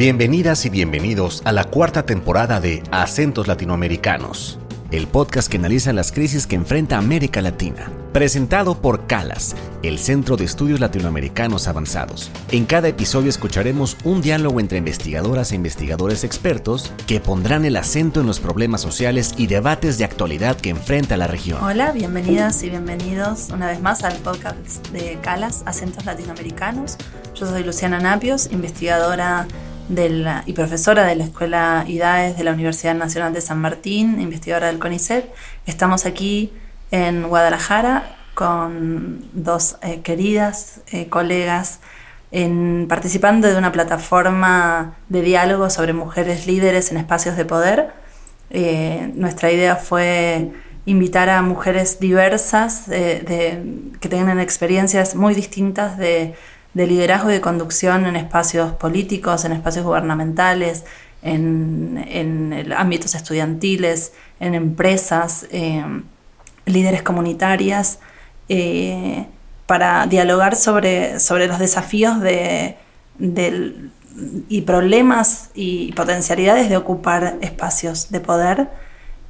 Bienvenidas y bienvenidos a la cuarta temporada de Acentos Latinoamericanos, el podcast que analiza las crisis que enfrenta América Latina. Presentado por CALAS, el Centro de Estudios Latinoamericanos Avanzados. En cada episodio escucharemos un diálogo entre investigadoras e investigadores expertos que pondrán el acento en los problemas sociales y debates de actualidad que enfrenta la región. Hola, bienvenidas y bienvenidos una vez más al podcast de CALAS, Acentos Latinoamericanos. Yo soy Luciana Napios, investigadora y profesora de la Escuela IDAES de la Universidad Nacional de San Martín, investigadora del CONICET. Estamos aquí en Guadalajara con dos eh, queridas eh, colegas participando de una plataforma de diálogo sobre mujeres líderes en espacios de poder. Eh, nuestra idea fue invitar a mujeres diversas que tengan experiencias muy distintas de de liderazgo y de conducción en espacios políticos, en espacios gubernamentales, en, ámbitos estudiantiles, en empresas, eh, líderes comunitarias, eh, para dialogar sobre, sobre los desafíos de, y problemas y potencialidades de ocupar espacios de poder.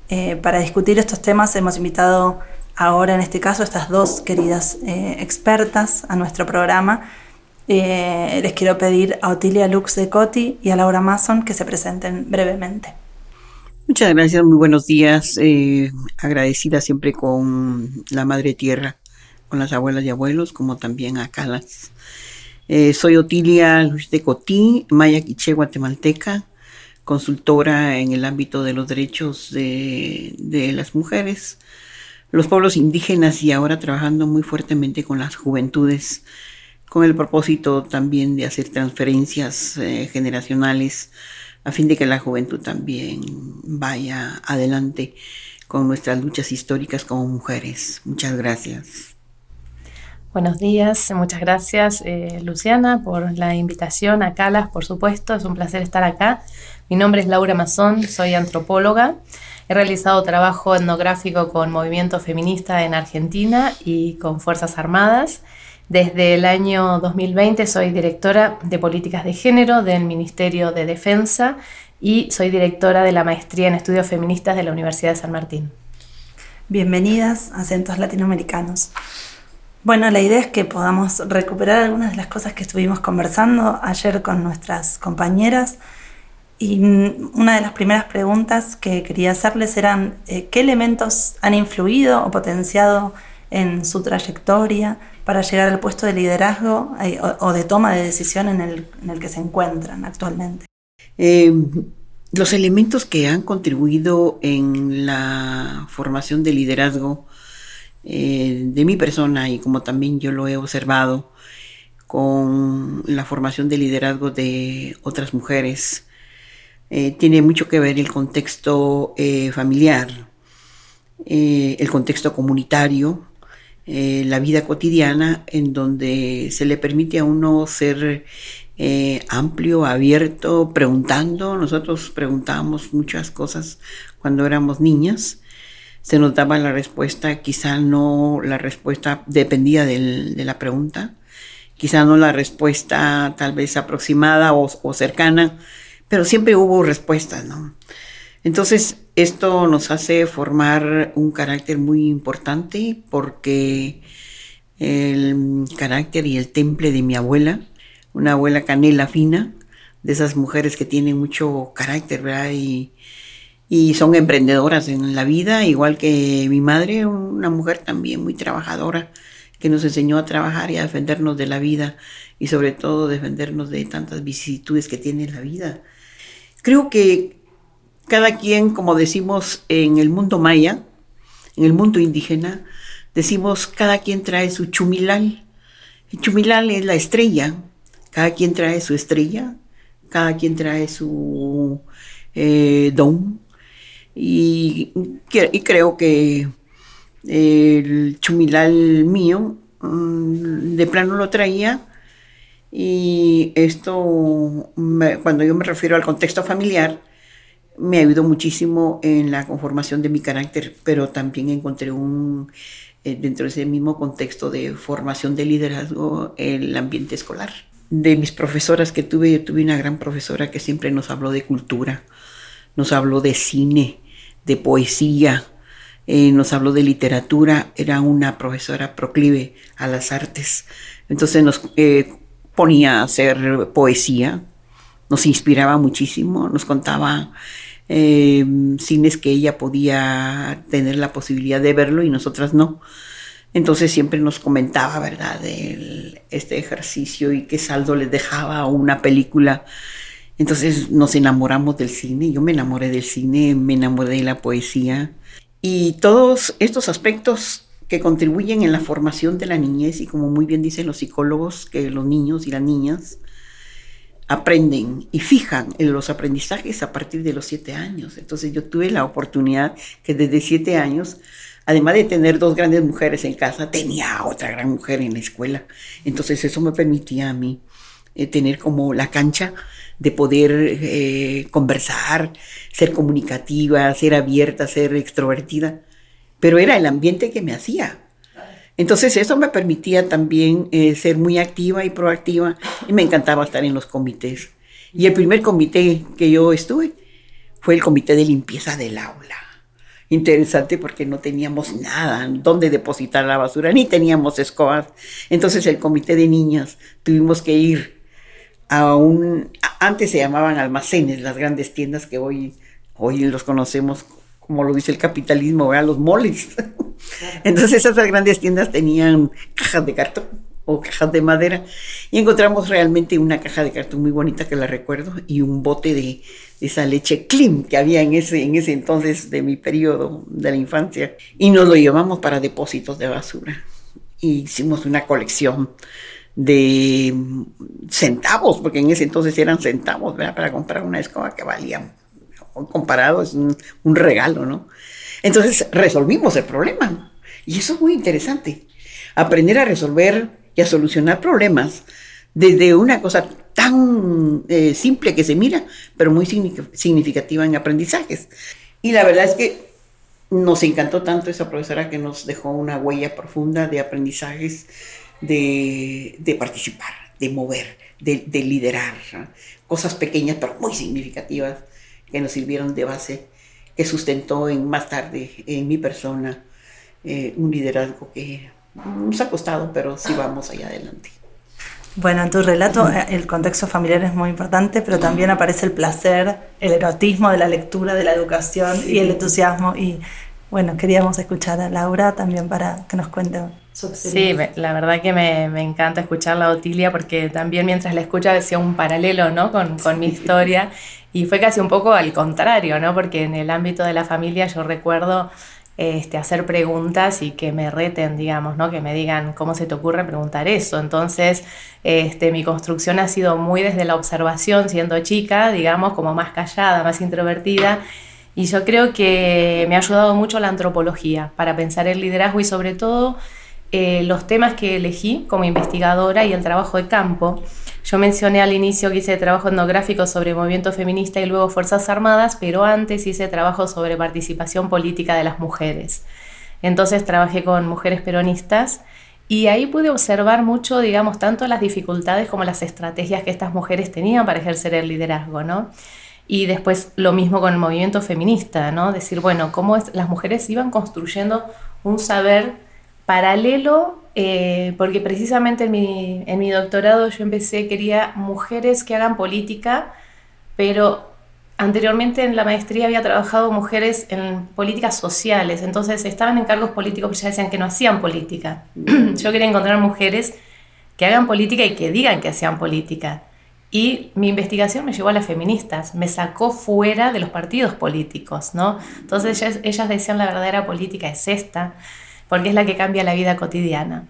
Eh, para discutir estos temas hemos invitado ahora, en este caso, estas dos queridas expertas a nuestro programa eh, les quiero pedir a Otilia Lux de Coti y a Laura Mason que se presenten brevemente. Muchas gracias, muy buenos días. Eh, agradecida siempre con la Madre Tierra, con las abuelas y abuelos, como también a Calas. Eh, soy Otilia Lux de Coti, maya quiche guatemalteca, consultora en el ámbito de los derechos de, de las mujeres, los pueblos indígenas y ahora trabajando muy fuertemente con las juventudes con el propósito también de hacer transferencias eh, generacionales a fin de que la juventud también vaya adelante con nuestras luchas históricas como mujeres. Muchas gracias. Buenos días, muchas gracias eh, Luciana por la invitación a Calas, por supuesto, es un placer estar acá. Mi nombre es Laura Mazón, soy antropóloga. He realizado trabajo etnográfico con movimiento feminista en Argentina y con Fuerzas Armadas. Desde el año 2020 soy directora de políticas de género del Ministerio de Defensa y soy directora de la maestría en estudios feministas de la Universidad de San Martín. Bienvenidas a Acentos Latinoamericanos. Bueno, la idea es que podamos recuperar algunas de las cosas que estuvimos conversando ayer con nuestras compañeras. Y una de las primeras preguntas que quería hacerles eran eh, qué elementos han influido o potenciado en su trayectoria para llegar al puesto de liderazgo eh, o, de toma de decisión en el, que se encuentran actualmente? Eh, los elementos que han contribuido en la formación de liderazgo eh, de mi persona y como también yo lo he observado con la formación de liderazgo de otras mujeres, tiene mucho que ver el contexto familiar, el contexto comunitario, eh, la vida cotidiana en donde se le permite a uno ser eh, amplio, abierto, preguntando. Nosotros preguntábamos muchas cosas cuando éramos niñas. Se nos daba la respuesta, quizá no la respuesta dependía de la pregunta, quizá no la respuesta tal vez aproximada o, o cercana, pero siempre hubo respuestas, ¿no? Entonces, esto nos hace formar un carácter muy importante porque el carácter y el temple de mi abuela, una abuela canela fina, de esas mujeres que tienen mucho carácter, ¿verdad? Y, y son emprendedoras en la vida, igual que mi madre, una mujer también muy trabajadora, que nos enseñó a trabajar y a defendernos de la vida y sobre todo defendernos de tantas vicisitudes que tiene la vida. Creo que cada quien, como decimos en el mundo maya, en el mundo indígena, decimos cada quien trae su chumilal. El chumilal es la estrella, cada quien trae su estrella, cada quien trae su eh, don. Y, creo que el chumilal mío mm, de plano lo traía y esto, cuando yo me refiero al contexto familiar, me ayudó muchísimo en la conformación de mi carácter, pero también encontré un, eh, dentro de ese mismo contexto de formación de liderazgo, el ambiente escolar. de mis profesoras que tuve, yo tuve una gran profesora que siempre nos habló de cultura, nos habló de cine, de poesía, eh, nos habló de literatura, era una profesora proclive a las artes. Entonces nos eh, ponía a hacer poesía, nos inspiraba muchísimo, nos contaba eh, cines que ella podía tener la posibilidad de verlo y nosotras no. Entonces siempre nos comentaba, ¿verdad?, de este ejercicio y qué saldo les dejaba una película. Entonces nos enamoramos del cine, yo me enamoré del cine, me enamoré de la poesía y todos estos aspectos que contribuyen en la formación de la niñez y como muy bien dicen los psicólogos, que los niños y las niñas aprenden y fijan en los aprendizajes a partir de los siete años. Entonces yo tuve la oportunidad que desde siete años, además de tener dos grandes mujeres en casa, tenía otra gran mujer en la escuela. Entonces eso me permitía a mí eh, tener como la cancha de poder eh, conversar, ser comunicativa, ser abierta, ser extrovertida. Pero era el ambiente que me hacía. Entonces eso me permitía también eh, ser muy activa y proactiva y me encantaba estar en los comités. Y el primer comité que yo estuve fue el comité de limpieza del aula. Interesante porque no teníamos nada donde depositar la basura, ni teníamos escobas. Entonces el comité de niñas tuvimos que ir a un... Antes se llamaban almacenes, las grandes tiendas que hoy, hoy los conocemos como lo dice el capitalismo, los moles. Entonces esas grandes tiendas tenían cajas de cartón o cajas de madera y encontramos realmente una caja de cartón muy bonita que la recuerdo y un bote de, esa leche Klim que había en ese, en ese entonces de mi periodo de la infancia y nos lo llevamos para depósitos de basura. Y hicimos una colección de centavos, porque en ese entonces eran centavos, ¿verdad? Para comprar una escoba que valía, comparado, es un, regalo, ¿no? Entonces resolvimos el problema. Y eso es muy interesante. Aprender a resolver y a solucionar problemas desde una cosa tan eh, simple que se mira, pero muy significativa en aprendizajes. Y la verdad es que nos encantó tanto esa profesora que nos dejó una huella profunda de aprendizajes, de, participar, de mover, de liderar. Cosas pequeñas pero muy significativas que nos sirvieron de base que sustentó en, más tarde en mi persona eh, un liderazgo que nos ha costado, pero sí vamos allá adelante. Bueno, en tu relato eh, el contexto familiar es muy importante, pero también aparece el placer, el erotismo de la lectura, de la educación y el entusiasmo. Y bueno, queríamos escuchar a Laura también para que nos cuente. Sí, la verdad que me, me encanta escuchar a Otilia porque también mientras la escucha decía un paralelo ¿no? con, con mi historia y fue casi un poco al contrario, ¿no? Porque en el ámbito de la familia yo recuerdo este, hacer preguntas y que me reten, digamos, ¿no? Que me digan cómo se te ocurre preguntar eso. Entonces, este, mi construcción ha sido muy desde la observación, siendo chica, digamos, como más callada, más introvertida. Y yo creo que me ha ayudado mucho la antropología para pensar el liderazgo y sobre todo eh, los temas que elegí como investigadora y el trabajo de campo. Yo mencioné al inicio que hice trabajo etnográfico sobre movimiento feminista y luego Fuerzas Armadas, pero antes hice trabajo sobre participación política de las mujeres. Entonces trabajé con mujeres peronistas y ahí pude observar mucho, digamos, tanto las dificultades como las estrategias que estas mujeres tenían para ejercer el liderazgo, ¿no? Y después lo mismo con el movimiento feminista, ¿no? Decir, bueno, cómo las mujeres iban construyendo un saber paralelo, eh, porque precisamente en mi, en mi doctorado yo empecé, quería mujeres que hagan política, pero anteriormente en la maestría había trabajado mujeres en políticas sociales, entonces estaban en cargos políticos, pero ya decían que no hacían política. yo quería encontrar mujeres que hagan política y que digan que hacían política. Y mi investigación me llevó a las feministas, me sacó fuera de los partidos políticos, ¿no? Entonces ellas, ellas decían la verdadera política es esta porque es la que cambia la vida cotidiana.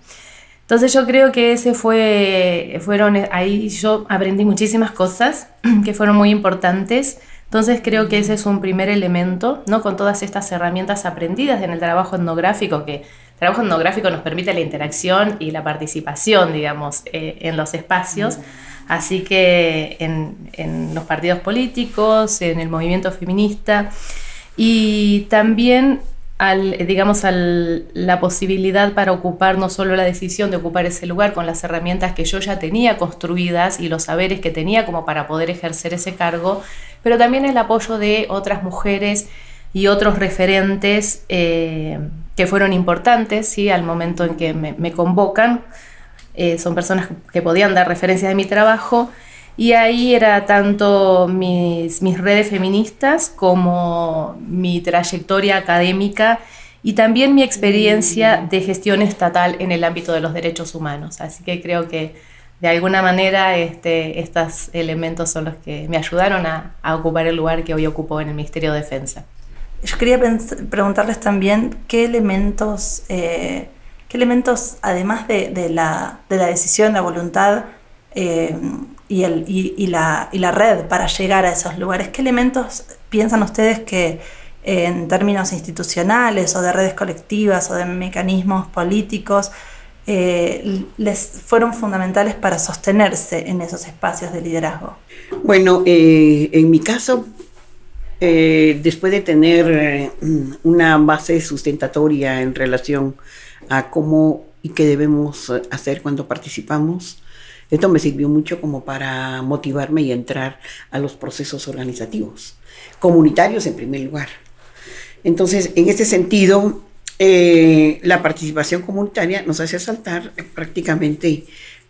Entonces yo creo que ese fue, fueron, ahí yo aprendí muchísimas cosas que fueron muy importantes. Entonces creo que ese es un primer elemento, ¿no? Con todas estas herramientas aprendidas en el trabajo etnográfico, que el trabajo etnográfico nos permite la interacción y la participación, digamos, eh, en los espacios. Así que en, en los partidos políticos, en el movimiento feminista y también al, digamos, al, la posibilidad para ocupar no solo la decisión de ocupar ese lugar con las herramientas que yo ya tenía construidas y los saberes que tenía como para poder ejercer ese cargo, pero también el apoyo de otras mujeres y otros referentes eh, que fueron importantes ¿sí? al momento en que me, convocan. Eh, son personas que podían dar referencias de mi trabajo y ahí era tanto mis, mis redes feministas como mi trayectoria académica y también mi experiencia de gestión estatal en el ámbito de los derechos humanos. Así que creo que de alguna manera este, estos elementos son los que me ayudaron a, ocupar el lugar que hoy ocupo en el Ministerio de Defensa. Yo quería preguntarles también qué elementos, eh, qué elementos además de, la, de, la, decisión, la voluntad, eh, y, la, y, la, red para llegar a esos lugares. ¿Qué elementos piensan ustedes que en términos institucionales o de redes colectivas o de mecanismos políticos eh, les fueron fundamentales para sostenerse en esos espacios de liderazgo? Bueno, eh, en mi caso, eh, después de tener una base sustentatoria en relación a cómo y qué debemos hacer cuando participamos, esto me sirvió mucho como para motivarme y entrar a los procesos organizativos, comunitarios en primer lugar. Entonces, en este sentido, eh, la participación comunitaria nos hace saltar prácticamente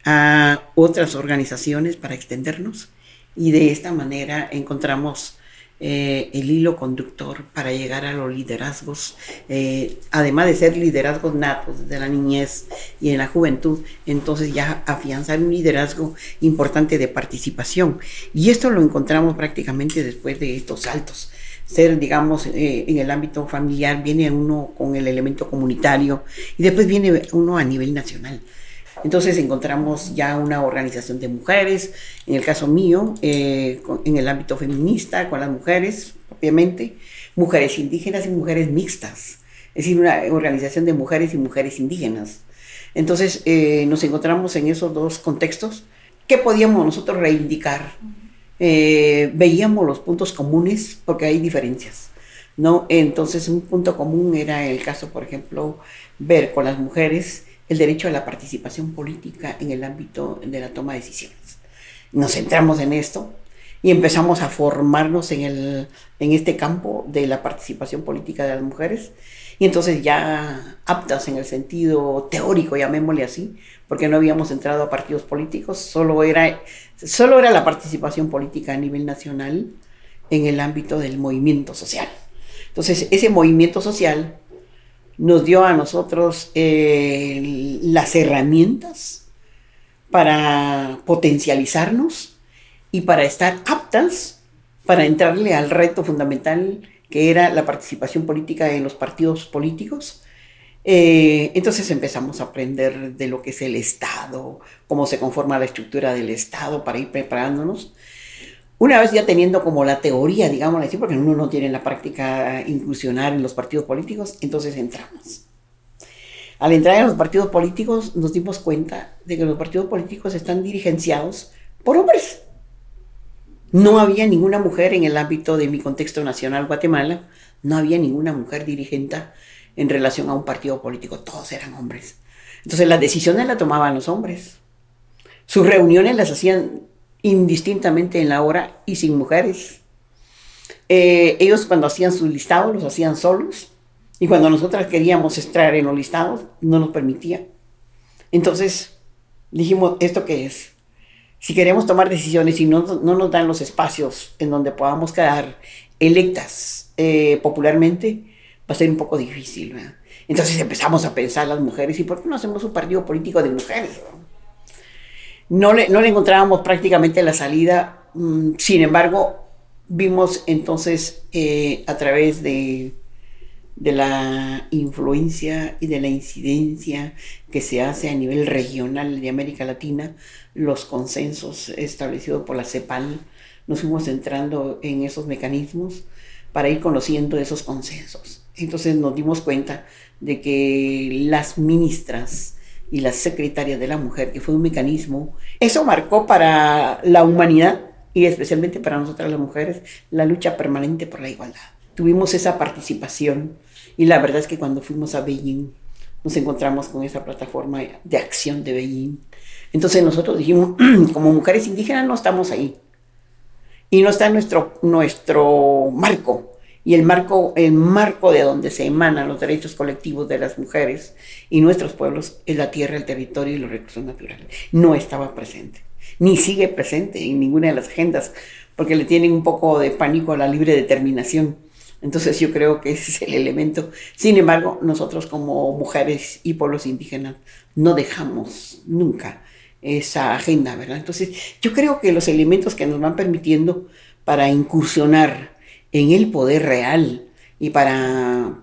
a otras organizaciones para extendernos y de esta manera encontramos eh, el hilo conductor para llegar a los liderazgos, eh, además de ser liderazgos natos de la niñez y en la juventud, entonces ya afianzar un liderazgo importante de participación. Y esto lo encontramos prácticamente después de estos saltos ser, digamos, eh, en el ámbito familiar, viene uno con el elemento comunitario y después viene uno a nivel nacional. Entonces encontramos ya una organización de mujeres, en el caso mío, eh, en el ámbito feminista, con las mujeres, obviamente, mujeres indígenas y mujeres mixtas, es decir, una organización de mujeres y mujeres indígenas. Entonces eh, nos encontramos en esos dos contextos. ¿Qué podíamos nosotros reivindicar? Eh, veíamos los puntos comunes porque hay diferencias. ¿no? Entonces un punto común era el caso, por ejemplo, ver con las mujeres el derecho a la participación política en el ámbito de la toma de decisiones. Nos centramos en esto y empezamos a formarnos en, el, en este campo de la participación política de las mujeres y entonces ya aptas en el sentido teórico, llamémosle así, porque no habíamos entrado a partidos políticos, solo era, solo era la participación política a nivel nacional en el ámbito del movimiento social. Entonces, ese movimiento social nos dio a nosotros eh, las herramientas para potencializarnos y para estar aptas para entrarle al reto fundamental que era la participación política en los partidos políticos. Eh, entonces empezamos a aprender de lo que es el Estado, cómo se conforma la estructura del Estado para ir preparándonos. Una vez ya teniendo como la teoría, digamos así, porque uno no tiene la práctica inclusionar en los partidos políticos, entonces entramos. Al entrar en los partidos políticos nos dimos cuenta de que los partidos políticos están dirigenciados por hombres. No había ninguna mujer en el ámbito de mi contexto nacional Guatemala, no había ninguna mujer dirigente en relación a un partido político, todos eran hombres. Entonces las decisiones las tomaban los hombres. Sus reuniones las hacían indistintamente en la hora y sin mujeres. Eh, ellos cuando hacían sus listados los hacían solos y cuando nosotras queríamos extraer en los listados no nos permitía. Entonces dijimos, ¿esto qué es? Si queremos tomar decisiones y no, no nos dan los espacios en donde podamos quedar electas eh, popularmente, va a ser un poco difícil. Entonces empezamos a pensar las mujeres, ¿y por qué no hacemos un partido político de mujeres? No le, no le encontrábamos prácticamente la salida, mm, sin embargo, vimos entonces eh, a través de, de la influencia y de la incidencia que se hace a nivel regional de América Latina, los consensos establecidos por la CEPAL, nos fuimos entrando en esos mecanismos para ir conociendo esos consensos. Entonces nos dimos cuenta de que las ministras y la secretaria de la mujer, que fue un mecanismo, eso marcó para la humanidad y especialmente para nosotras las mujeres la lucha permanente por la igualdad. Tuvimos esa participación Y la verdad es que cuando fuimos a Beijing, nos encontramos con esa plataforma de acción de Beijing. Entonces nosotros dijimos, como mujeres indígenas no estamos ahí. Y no está nuestro, nuestro marco. Y el marco, el marco de donde se emanan los derechos colectivos de las mujeres y nuestros pueblos es la tierra, el territorio y los recursos naturales. No estaba presente, ni sigue presente en ninguna de las agendas, porque le tienen un poco de pánico a la libre determinación entonces yo creo que ese es el elemento. Sin embargo, nosotros como mujeres y pueblos indígenas no dejamos nunca esa agenda, ¿verdad? Entonces yo creo que los elementos que nos van permitiendo para incursionar en el poder real y para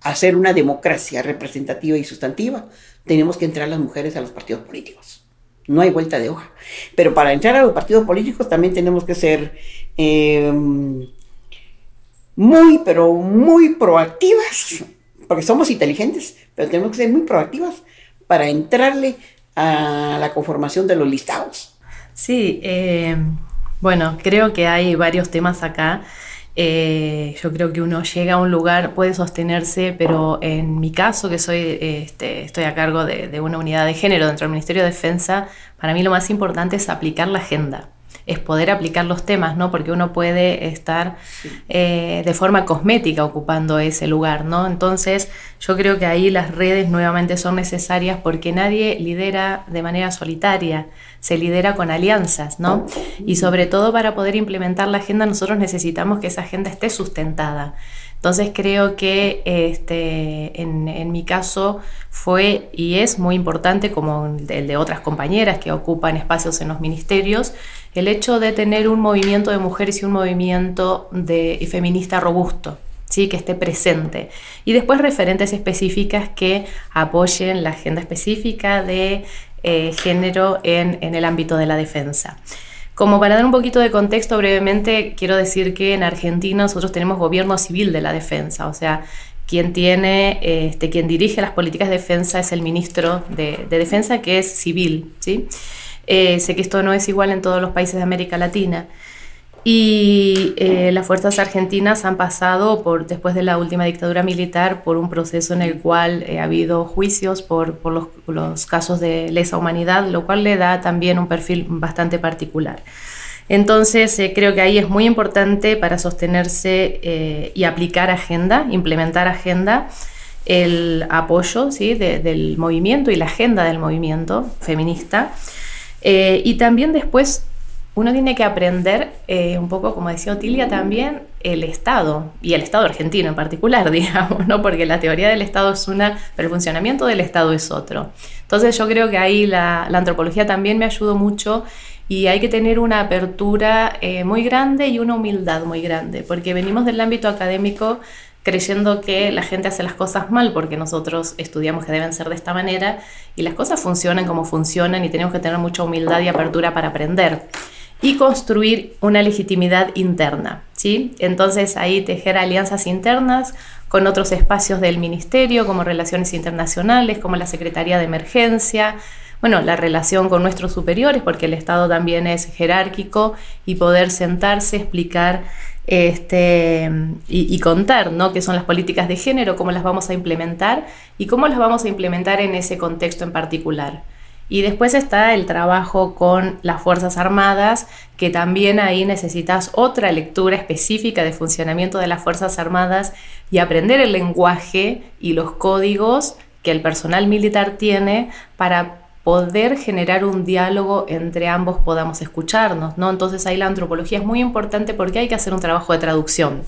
hacer una democracia representativa y sustantiva, tenemos que entrar las mujeres a los partidos políticos. No hay vuelta de hoja. Pero para entrar a los partidos políticos también tenemos que ser... Eh, muy, pero muy proactivas, porque somos inteligentes, pero tenemos que ser muy proactivas para entrarle a la conformación de los listados. Sí, eh, bueno, creo que hay varios temas acá. Eh, yo creo que uno llega a un lugar, puede sostenerse, pero en mi caso, que soy, este, estoy a cargo de, de una unidad de género dentro del Ministerio de Defensa, para mí lo más importante es aplicar la agenda es poder aplicar los temas, ¿no? Porque uno puede estar eh, de forma cosmética ocupando ese lugar, ¿no? Entonces, yo creo que ahí las redes nuevamente son necesarias porque nadie lidera de manera solitaria, se lidera con alianzas, ¿no? Y sobre todo para poder implementar la agenda, nosotros necesitamos que esa agenda esté sustentada. Entonces creo que este, en, mi caso fue y es muy importante, como el de otras compañeras que ocupan espacios en los ministerios, el hecho de tener un movimiento de mujeres y un movimiento de, feminista robusto. ¿sí? que esté presente. Y después referentes específicas que apoyen la agenda específica de eh, género en, en el ámbito de la defensa. Como para dar un poquito de contexto brevemente, quiero decir que en Argentina nosotros tenemos gobierno civil de la defensa, o sea, quien tiene, este, quien dirige las políticas de defensa es el ministro de, defensa, que es civil, ¿sí? Eh, sé que esto no es igual en todos los países de América Latina. Y eh, las fuerzas argentinas han pasado, por, después de la última dictadura militar, por un proceso en el cual eh, ha habido juicios por, por los, los, casos de lesa humanidad, lo cual le da también un perfil bastante particular. Entonces, eh, creo que ahí es muy importante para sostenerse y aplicar agenda, implementar agenda, el apoyo ¿sí? del movimiento y la agenda del movimiento feminista. Y también después uno tiene que aprender eh, un poco, como decía Otilia, también el Estado, y el Estado argentino en particular, digamos, ¿no? porque la teoría del Estado es una, pero el funcionamiento del Estado es otro. Entonces yo creo que ahí la, antropología también me ayudó mucho y hay que tener una apertura eh, muy grande y una humildad muy grande, porque venimos del ámbito académico creyendo que la gente hace las cosas mal porque nosotros estudiamos que deben ser de esta manera y las cosas funcionan como funcionan y tenemos que tener mucha humildad y apertura para aprender y construir una legitimidad interna. ¿sí? Entonces ahí tejer alianzas internas con otros espacios del ministerio, como relaciones internacionales, como la Secretaría de Emergencia, bueno, la relación con nuestros superiores, porque el Estado también es jerárquico, y poder sentarse, explicar este, y, y, contar ¿no? qué son las políticas de género, cómo las vamos a implementar y cómo las vamos a implementar en ese contexto en particular. Y después está el trabajo con las Fuerzas Armadas, que también ahí necesitas otra lectura específica de funcionamiento de las Fuerzas Armadas y aprender el lenguaje y los códigos que el personal militar tiene para poder generar un diálogo entre ambos podamos escucharnos, ¿no? Entonces ahí la antropología es muy importante porque hay que hacer un trabajo de traducción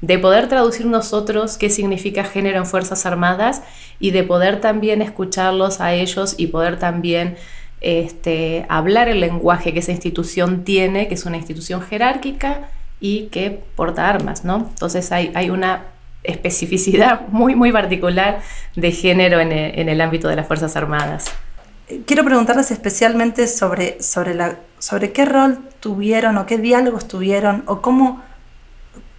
de poder traducir nosotros qué significa género en Fuerzas Armadas y de poder también escucharlos a ellos y poder también este, hablar el lenguaje que esa institución tiene, que es una institución jerárquica y que porta armas, ¿no? Entonces hay, hay una especificidad muy, muy particular de género en el, en el ámbito de las Fuerzas Armadas. Quiero preguntarles especialmente sobre, sobre, la, sobre qué rol tuvieron o qué diálogos tuvieron o cómo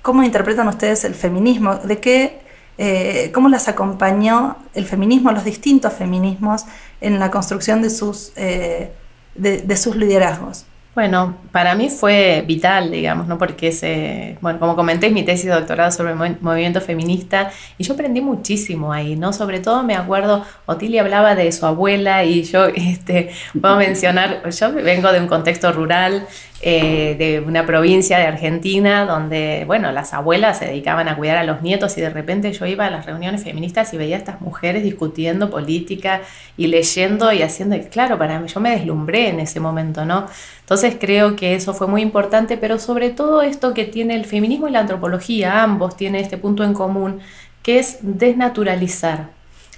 ¿Cómo interpretan ustedes el feminismo? ¿De qué, eh, ¿Cómo las acompañó el feminismo, los distintos feminismos, en la construcción de sus, eh, de, sus liderazgos? Bueno, para mí fue vital, digamos, ¿no? Porque ese, bueno, como comenté, mi tesis de doctorado sobre el movimiento feminista y yo aprendí muchísimo ahí, ¿no? Sobre todo me acuerdo, Otilia hablaba de su abuela y yo, este, puedo mencionar, yo vengo de un contexto rural, eh, de una provincia de Argentina donde, bueno, las abuelas se dedicaban a cuidar a los nietos y de repente yo iba a las reuniones feministas y veía a estas mujeres discutiendo política y leyendo y haciendo, claro, para mí yo me deslumbré en ese momento, ¿no? Entonces creo que eso fue muy importante, pero sobre todo esto que tiene el feminismo y la antropología, ambos tienen este punto en común, que es desnaturalizar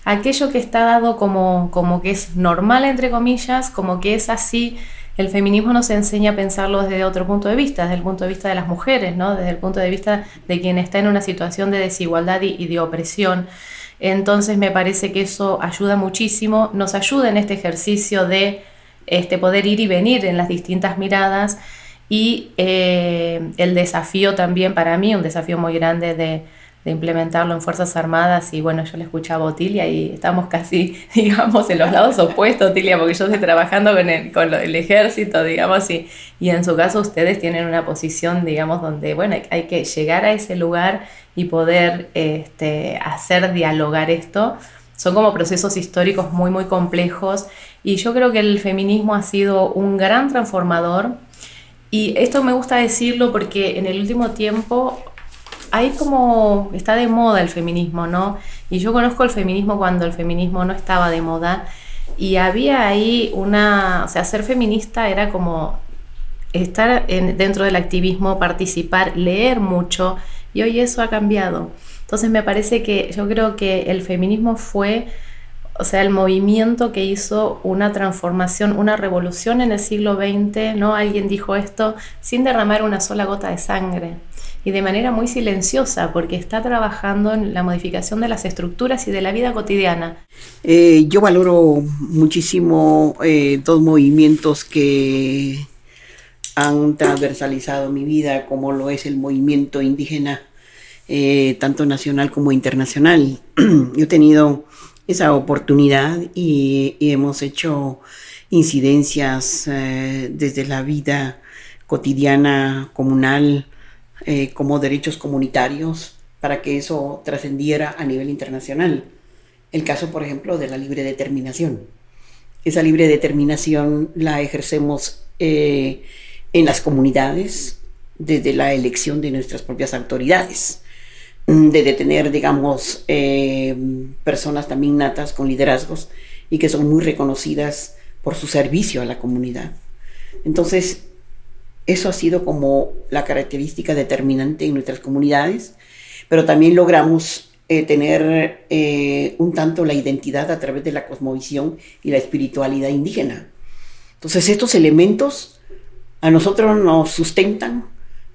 aquello que está dado como, como que es normal, entre comillas, como que es así el feminismo nos enseña a pensarlo desde otro punto de vista, desde el punto de vista de las mujeres, ¿no? desde el punto de vista de quien está en una situación de desigualdad y, de opresión. Entonces me parece que eso ayuda muchísimo, nos ayuda en este ejercicio de este, poder ir y venir en las distintas miradas y eh, el desafío también para mí, un desafío muy grande de de implementarlo en Fuerzas Armadas y bueno, yo le escuchaba a Otilia y estamos casi, digamos, en los lados opuestos, Otilia, porque yo estoy trabajando con el, con el ejército, digamos, y, y en su caso ustedes tienen una posición, digamos, donde, bueno, hay que llegar a ese lugar y poder este, hacer dialogar esto. Son como procesos históricos muy, muy complejos y yo creo que el feminismo ha sido un gran transformador y esto me gusta decirlo porque en el último tiempo hay como, está de moda el feminismo, ¿no? Y yo conozco el feminismo cuando el feminismo no estaba de moda y había ahí una, o sea, ser feminista era como estar dentro del activismo, participar, leer mucho y hoy eso ha cambiado. Entonces me parece que yo creo que el feminismo fue, o sea, el movimiento que hizo una transformación, una revolución en el siglo XX, ¿no? Alguien dijo esto sin derramar una sola gota de sangre y de manera muy silenciosa, porque está trabajando en la modificación de las estructuras y de la vida cotidiana. Eh, yo valoro muchísimo eh, dos movimientos que han transversalizado mi vida, como lo es el movimiento indígena, eh, tanto nacional como internacional. yo he tenido esa oportunidad y, y hemos hecho incidencias desde la vida cotidiana comunal eh, como derechos comunitarios para que eso trascendiera a nivel internacional. El caso, por ejemplo, de la libre determinación. Esa libre determinación la ejercemos eh, en las comunidades desde la elección de nuestras propias autoridades, de tener, digamos, eh, personas también natas con liderazgos y que son muy reconocidas por su servicio a la comunidad. Entonces, eso ha sido como la característica determinante en nuestras comunidades, pero también logramos eh, tener eh, un tanto la identidad a través de la cosmovisión y la espiritualidad indígena. Entonces estos elementos a nosotros nos sustentan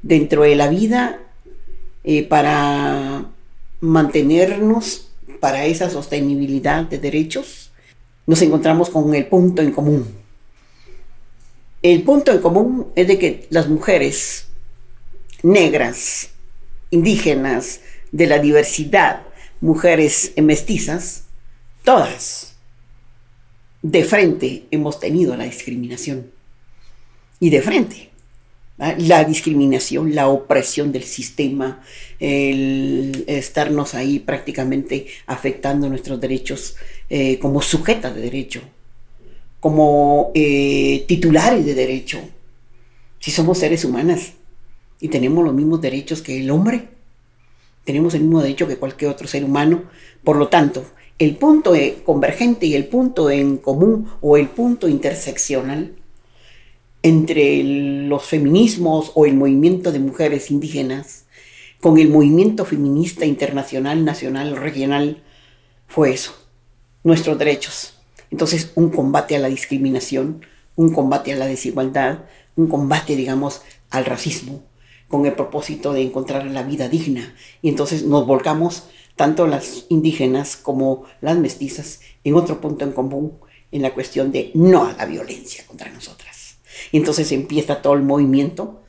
dentro de la vida eh, para mantenernos para esa sostenibilidad de derechos. Nos encontramos con el punto en común el punto en común es de que las mujeres negras, indígenas, de la diversidad, mujeres mestizas, todas de frente hemos tenido la discriminación. Y de frente. La discriminación, la opresión del sistema, el estarnos ahí prácticamente afectando nuestros derechos eh, como sujetas de derecho como eh, titulares de derecho, si somos seres humanas y tenemos los mismos derechos que el hombre, tenemos el mismo derecho que cualquier otro ser humano, por lo tanto, el punto convergente y el punto en común o el punto interseccional entre los feminismos o el movimiento de mujeres indígenas con el movimiento feminista internacional, nacional, regional, fue eso, nuestros derechos entonces, un combate a la discriminación, un combate a la desigualdad, un combate, digamos, al racismo, con el propósito de encontrar la vida digna. Y entonces nos volcamos, tanto las indígenas como las mestizas, en otro punto en común, en la cuestión de no a la violencia contra nosotras. Y entonces empieza todo el movimiento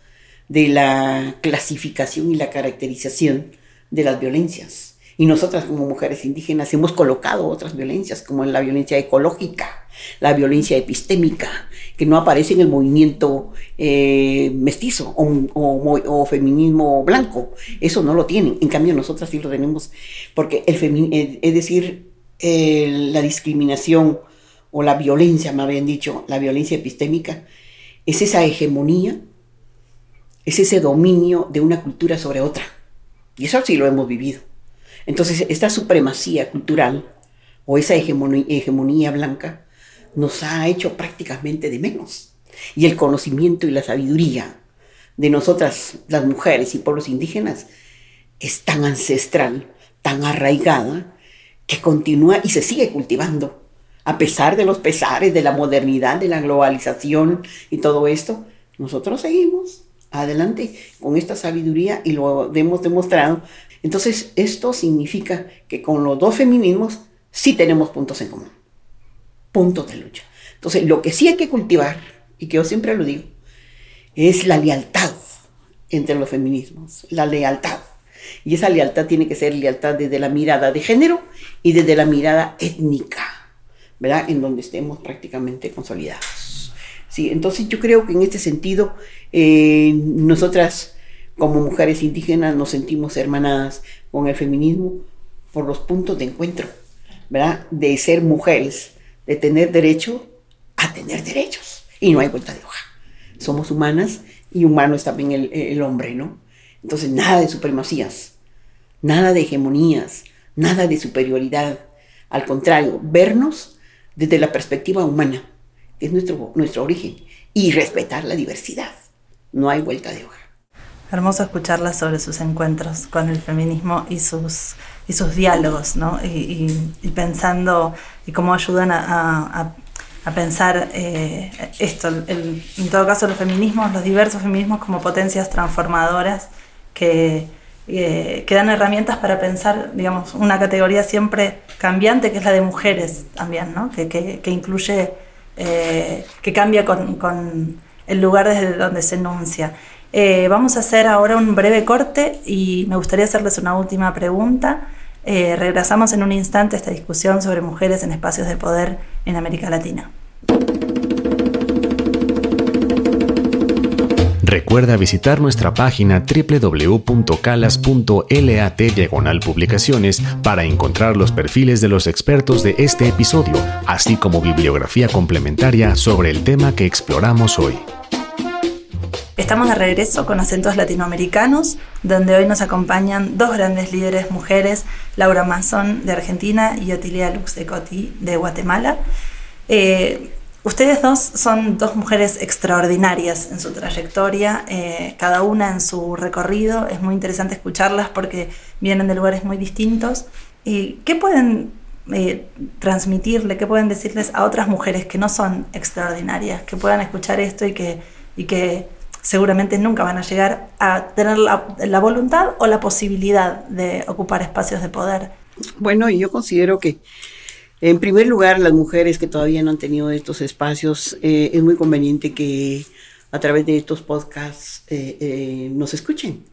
de la clasificación y la caracterización de las violencias y nosotras como mujeres indígenas hemos colocado otras violencias, como la violencia ecológica, la violencia epistémica, que no aparece en el movimiento eh, mestizo o, feminismo blanco. Eso no lo tienen. En cambio, nosotras sí lo tenemos, porque el es decir, la discriminación o la violencia, me habían dicho, la violencia epistémica, es esa hegemonía, es ese dominio de una cultura sobre otra. Y eso sí lo hemos vivido. Entonces, esta supremacía cultural o esa hegemonía, blanca nos ha hecho prácticamente de menos. Y el conocimiento y la sabiduría de nosotras, las mujeres y pueblos indígenas, es tan ancestral, tan arraigada, que continúa y se sigue cultivando, a pesar de los pesares de la modernidad, de la globalización y todo esto. Nosotros seguimos adelante con esta sabiduría y lo hemos demostrado. Entonces, esto significa que con los dos feminismos sí tenemos puntos en común, puntos de lucha. Entonces, lo que sí hay que cultivar, y que yo siempre lo digo, es la lealtad entre los feminismos, la lealtad. Y esa lealtad tiene que ser lealtad desde la mirada de género y desde la mirada étnica, ¿verdad? En donde estemos prácticamente consolidados. Sí, entonces yo creo que en este sentido, eh, nosotras como mujeres indígenas nos sentimos hermanadas con el feminismo por los puntos de encuentro ¿verdad? De ser mujeres, de tener derecho a tener derechos. Y no hay vuelta de hoja. Somos humanas y humano es también el, hombre, ¿no? Entonces, nada de supremacías, nada de hegemonías, nada de superioridad. Al contrario, vernos desde la perspectiva humana, que es nuestro, nuestro origen, y respetar la diversidad. No hay vuelta de hoja. Hermoso escucharla sobre sus encuentros con el feminismo y sus, y sus diálogos, ¿no? Y, pensando y cómo ayudan a, pensar eh, esto, en todo caso los feminismos, los diversos feminismos como potencias transformadoras que, eh, que dan herramientas para pensar, digamos, una categoría siempre cambiante que es la de mujeres también, ¿no? Que, que, incluye, eh, que cambia con, con el lugar desde donde se enuncia. Eh, vamos a hacer ahora un breve corte y me gustaría hacerles una última pregunta. Eh, regresamos en un instante a esta discusión sobre mujeres en espacios de poder en América Latina. Recuerda visitar nuestra página www.calas.lat diagonal publicaciones para encontrar los perfiles de los expertos de este episodio, así como bibliografía complementaria sobre el tema que exploramos hoy. Estamos de regreso con acentos latinoamericanos, donde hoy nos acompañan dos grandes líderes mujeres, Laura Mazón de Argentina y Otilia Lux de Coti de Guatemala. Eh, ustedes dos son dos mujeres extraordinarias en su trayectoria, eh, cada una en su recorrido. Es muy interesante escucharlas porque vienen de lugares muy distintos. ¿Y qué pueden eh, transmitirle, qué pueden decirles a otras mujeres que no son extraordinarias, que puedan escuchar esto y que, y que seguramente nunca van a llegar a tener la, voluntad o la posibilidad de ocupar espacios de poder. Bueno, yo considero que en primer lugar las mujeres que todavía no han tenido estos espacios, eh, es muy conveniente que a través de estos podcasts eh, eh, nos escuchen.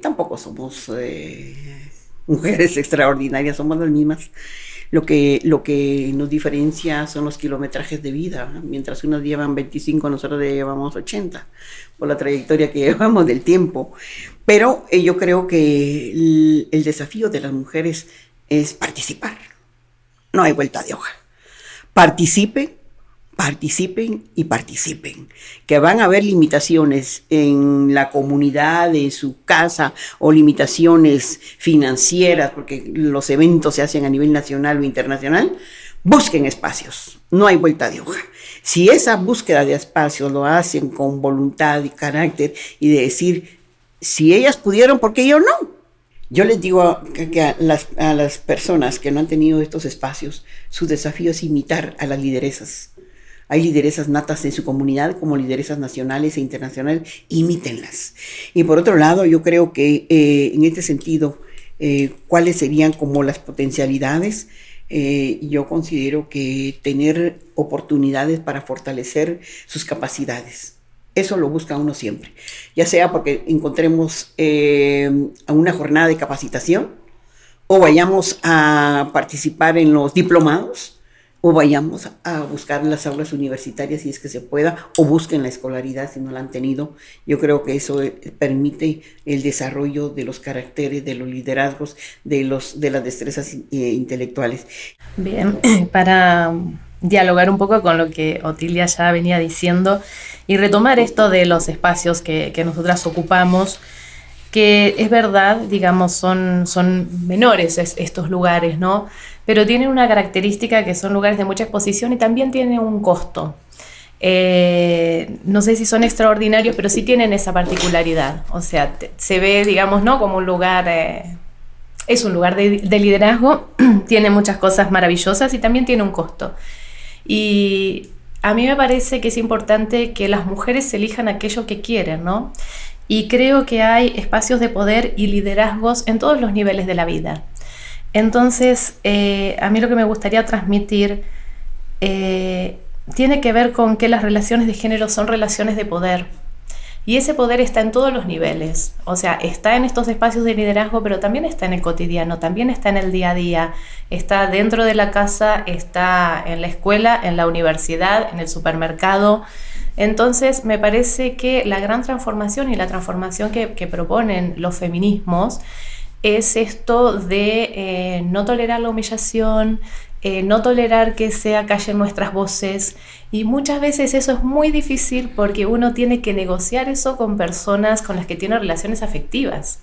tampoco somos mujeres extraordinarias, somos las mismas. Lo que, lo que nos diferencia son los kilometrajes de vida. Mientras unos llevan 25, nosotros llevamos 80, por la trayectoria que llevamos del tiempo. Pero eh, yo creo que el, el desafío de las mujeres es participar. No hay vuelta de hoja. Participe participen y participen, que van a haber limitaciones en la comunidad, de su casa, o limitaciones financieras, porque los eventos se hacen a nivel nacional o internacional, busquen espacios, no hay vuelta de hoja. Si esa búsqueda de espacios lo hacen con voluntad y carácter y de decir, si ellas pudieron, ¿por qué yo no? Yo les digo que, a, las, a las personas que no han tenido estos espacios, su desafío es imitar a las lideresas hay lideresas natas en su comunidad como lideresas nacionales e internacionales, imítenlas. Y por otro lado, yo creo que eh, en este sentido, eh, cuáles serían como las potencialidades. Eh, yo considero que tener oportunidades para fortalecer sus capacidades. Eso lo busca uno siempre, ya sea porque encontremos a una jornada de capacitación o vayamos a participar en los diplomados o vayamos a buscar las aulas universitarias si es que se pueda, o busquen la escolaridad si no la han tenido. Yo creo que eso eh, permite el desarrollo de los caracteres, de los liderazgos, de, los, de las destrezas eh, intelectuales. Bien, para dialogar un poco con lo que Otilia ya venía diciendo y retomar esto de los espacios que, que nosotras ocupamos, que es verdad, digamos, son, son menores estos lugares, ¿no? Pero tienen una característica que son lugares de mucha exposición y también tienen un costo. Eh, no sé si son extraordinarios, pero sí tienen esa particularidad. O sea, se ve, digamos, ¿no? Como un lugar, eh, es un lugar de, de liderazgo, tiene muchas cosas maravillosas y también tiene un costo. Y a mí me parece que es importante que las mujeres elijan aquello que quieren, ¿no? Y creo que hay espacios de poder y liderazgos en todos los niveles de la vida. Entonces, eh, a mí lo que me gustaría transmitir eh, tiene que ver con que las relaciones de género son relaciones de poder. Y ese poder está en todos los niveles. O sea, está en estos espacios de liderazgo, pero también está en el cotidiano, también está en el día a día. Está dentro de la casa, está en la escuela, en la universidad, en el supermercado. Entonces, me parece que la gran transformación y la transformación que, proponen los feminismos es esto de eh, no tolerar la humillación, eh, no tolerar que se acallen nuestras voces. Y muchas veces eso es muy difícil porque uno tiene que negociar eso con personas con las que tiene relaciones afectivas.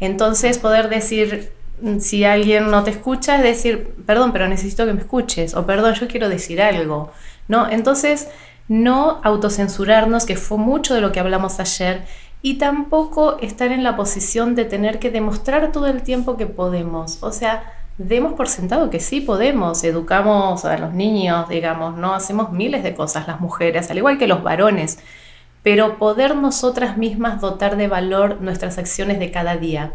Entonces, poder decir, mm, si alguien no te escucha, es decir, perdón, pero necesito que me escuches, o perdón, yo quiero decir algo. ¿no? Entonces, no autocensurarnos, que fue mucho de lo que hablamos ayer, y tampoco estar en la posición de tener que demostrar todo el tiempo que podemos. O sea, demos por sentado que sí podemos, educamos a los niños, digamos, no hacemos miles de cosas las mujeres, al igual que los varones, pero poder nosotras mismas dotar de valor nuestras acciones de cada día.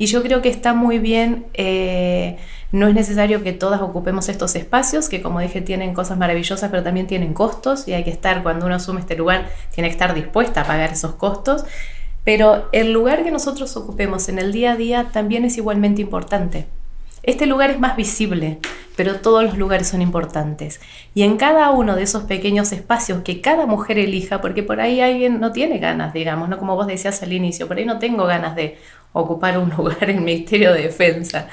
Y yo creo que está muy bien, eh, no es necesario que todas ocupemos estos espacios, que como dije tienen cosas maravillosas, pero también tienen costos y hay que estar, cuando uno asume este lugar, tiene que estar dispuesta a pagar esos costos. Pero el lugar que nosotros ocupemos en el día a día también es igualmente importante. Este lugar es más visible, pero todos los lugares son importantes. Y en cada uno de esos pequeños espacios que cada mujer elija, porque por ahí alguien no tiene ganas, digamos, no como vos decías al inicio, por ahí no tengo ganas de ocupar un lugar en el Ministerio de Defensa,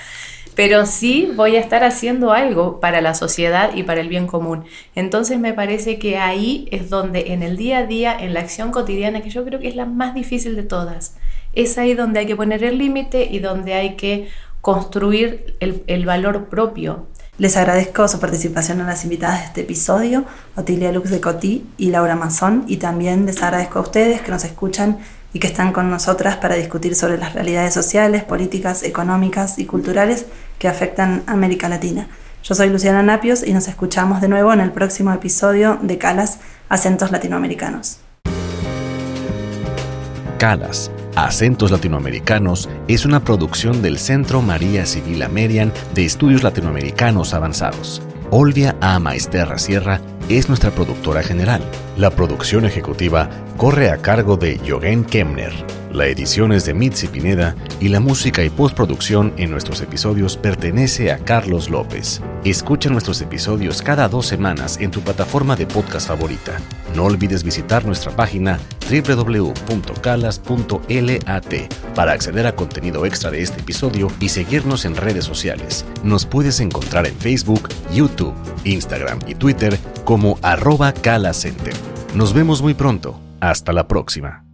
pero sí voy a estar haciendo algo para la sociedad y para el bien común. Entonces me parece que ahí es donde en el día a día, en la acción cotidiana, que yo creo que es la más difícil de todas, es ahí donde hay que poner el límite y donde hay que construir el, el valor propio les agradezco su participación en las invitadas de este episodio, Otilia Lux de Cotí y Laura Mazón, y también les agradezco a ustedes que nos escuchan y que están con nosotras para discutir sobre las realidades sociales, políticas, económicas y culturales que afectan a América Latina. Yo soy Luciana Napios y nos escuchamos de nuevo en el próximo episodio de Calas, Acentos Latinoamericanos. Calas, Acentos Latinoamericanos es una producción del Centro María Civil Amerian de Estudios Latinoamericanos Avanzados. Olvia A. Maesterra Sierra es nuestra productora general. La producción ejecutiva corre a cargo de Jogen Kemner. La edición es de Mitzi Pineda y la música y postproducción en nuestros episodios pertenece a Carlos López. Escucha nuestros episodios cada dos semanas en tu plataforma de podcast favorita. No olvides visitar nuestra página www.calas.lat para acceder a contenido extra de este episodio y seguirnos en redes sociales. Nos puedes encontrar en Facebook, YouTube, Instagram y Twitter como arroba calacenter. Nos vemos muy pronto. Hasta la próxima.